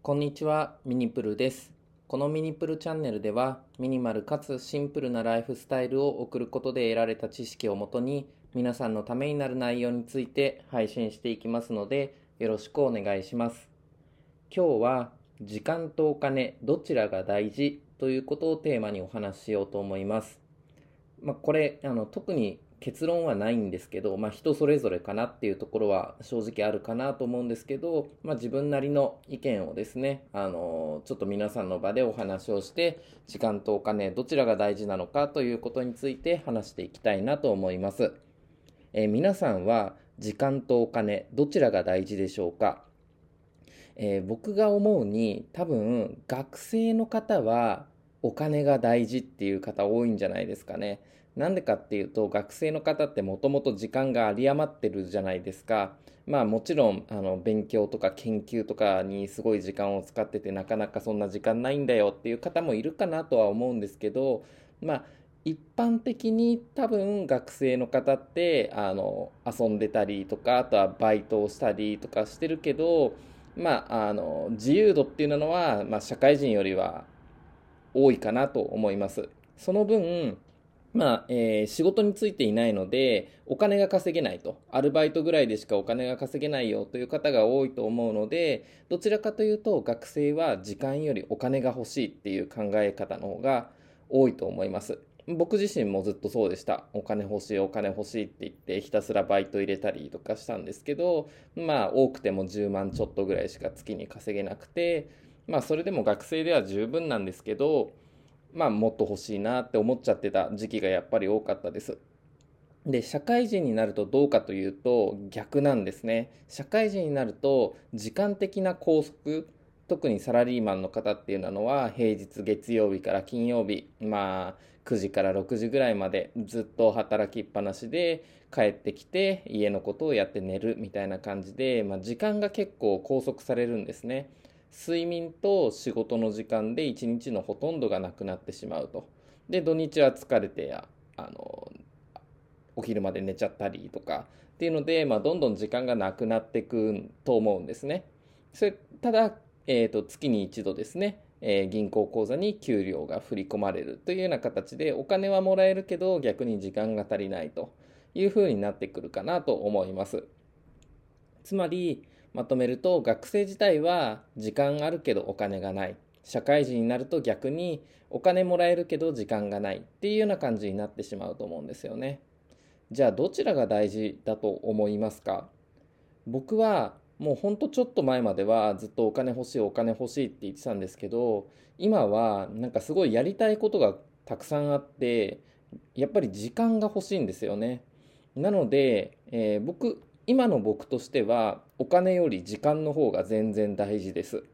こんにちは、ミニプルです。このミニプルチャンネルでは、ミニマルかつシンプルなライフスタイルを送ることで得られた知識をもとに、皆さんのためになる内容について配信していきますので、よろしくお願いします。今日は、時間とお金、どちらが大事ということをテーマにお話ししようと思います。まあ、これ、あの、特に結論はないんですけど、まあ、人それぞれかなっていうところは正直あるかなと思うんですけど、まあ、自分なりの意見をですね、あのちょっと皆さんの場でお話をして時間とお金どちらが大事なのかということについて話していきたいなと思います、えー皆さんは時間とお金どちらが大事でしょうか、えー僕が思うに多分学生の方はお金が大事っていう方多いんじゃないですかね。なんでかっていうと学生の方ってもともと時間が有り余ってるじゃないですか。まあもちろんあの勉強とか研究とかにすごい時間を使っててなかなかそんな時間ないんだよっていう方もいるかなとは思うんですけどまあ一般的に多分学生の方ってあの遊んでたりとかあとはバイトをしたりとかしてるけどまああの自由度っていうのは、まあ、社会人よりは多いかなと思います。その分、まあ、えー仕事についていないので、お金が稼げないと。アルバイトぐらいでしかお金が稼げないよという方が多いと思うので、どちらかというと学生は時間よりお金が欲しいっていう考え方の方が多いと思います。僕自身もずっとそうでした。お金欲しい、お金欲しいって言ってひたすらバイト入れたりとかしたんですけど、まあ多くても10万ちょっとぐらいしか月に稼げなくて、まあそれでも学生では十分なんですけど、まあもっと欲しいなって思っちゃってた時期がやっぱり多かったです。で、社会人になるとどうかというと逆なんですね。社会人になると時間的な拘束、特にサラリーマンの方っていうのは平日月曜日から金曜日、まあ9時から6時ぐらいまでずっと働きっぱなしで帰ってきて家のことをやって寝るみたいな感じで、まあ、時間が結構拘束されるんですね。睡眠と仕事の時間で一日のほとんどがなくなってしまうと。で、土日は疲れて、あの、お昼まで寝ちゃったりとかっていうので、まあ、どんどん時間がなくなっていくと思うんですね。それただ、えーと、月に一度ですね、えー銀行口座に給料が振り込まれるというような形でお金はもらえるけど逆に時間が足りないというふうになってくるかなと思います。つまりまとめると学生自体は時間あるけどお金がない。社会人になると逆にお金もらえるけど時間がないっていうような感じになってしまうと思うんですよね。じゃあどちらが大事だと思いますか？僕はもうほんとちょっと前まではずっとお金欲しいお金欲しいって言ってたんですけど今はなんかすごいやりたいことがたくさんあってやっぱり時間が欲しいんですよね。なので、えー僕今の僕としてはお金より時間の方が全然大事です。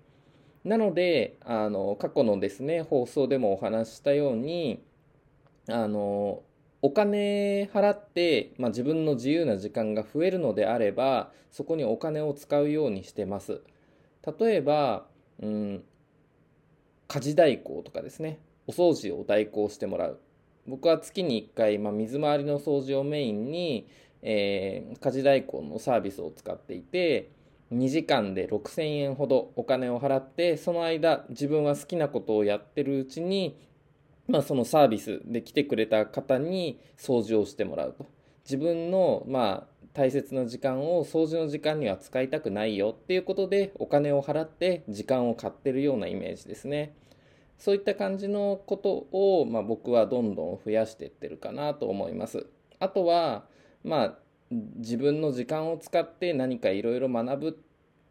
なのであの過去のですね放送でもお話したようにあのお金払って、まあ、自分の自由な時間が増えるのであればそこにお金を使うようにしてます。例えば、うん、家事代行とかですね。お掃除を代行してもらう。僕は月に1回、まあ、水回りの掃除をメインに、えー家事代行のサービスを使っていて2時間で6000円ほどお金を払ってその間自分は好きなことをやってるうちに、まあ、そのサービスで来てくれた方に掃除をしてもらうと。自分のまあ大切な時間を掃除の時間には使いたくないよっていうことでお金を払って時間を買ってるようなイメージですね。そういった感じのことを、まあ、僕はどんどん増やしていってるかなと思います。あとはまあ自分の時間を使って何かいろいろ学ぶ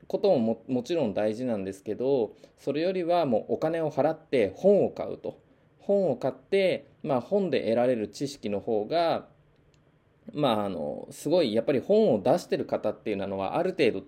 ことももちろん大事なんですけどそれよりはもうお金を払って本を買うと本を買って、まあ、本で得られる知識の方がまああのすごいやっぱり本を出してる方っていうのはある程度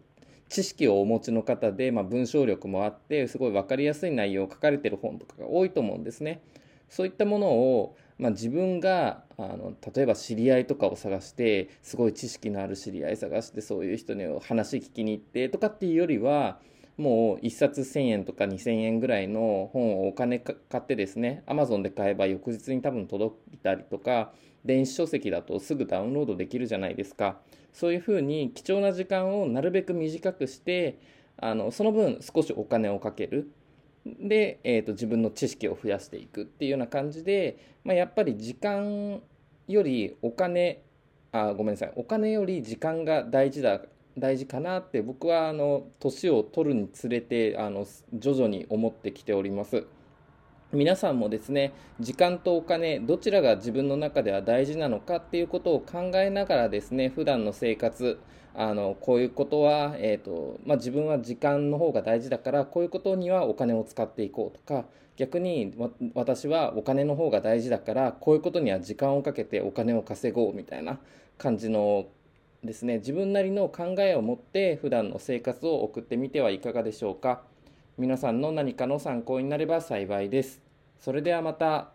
知識をお持ちの方で、まあ、文章力もあってすごい分かりやすい内容を書かれてる本とかが多いと思うんですね。そういったものを、まあ、自分があの例えば知り合いとかを探してすごい知識のある知り合い探してそういう人に話聞きに行ってとかっていうよりはもう1冊1000円とか2000円ぐらいの本をお金か買ってですね Amazon で買えば翌日に多分届いたりとか電子書籍だとすぐダウンロードできるじゃないですか。そういうふうに貴重な時間をなるべく短くしてあのその分少しお金をかける。で、えーと、自分の知識を増やしていくっていうような感じで、まあ、やっぱり時間よりお金あごめんなさいお金より時間が大事だ大事かなって僕はあの年を取るにつれてあの徐々に思ってきております。皆さんもですね時間とお金どちらが自分の中では大事なのかっていうことを考えながらですね普段の生活あのこういうことは、えーとまあ、自分は時間の方が大事だからこういうことにはお金を使っていこうとか逆に私はお金の方が大事だからこういうことには時間をかけてお金を稼ごうみたいな感じのですね自分なりの考えを持って普段の生活を送ってみてはいかがでしょうか。皆さんの何かの参考になれば幸いです。それではまた。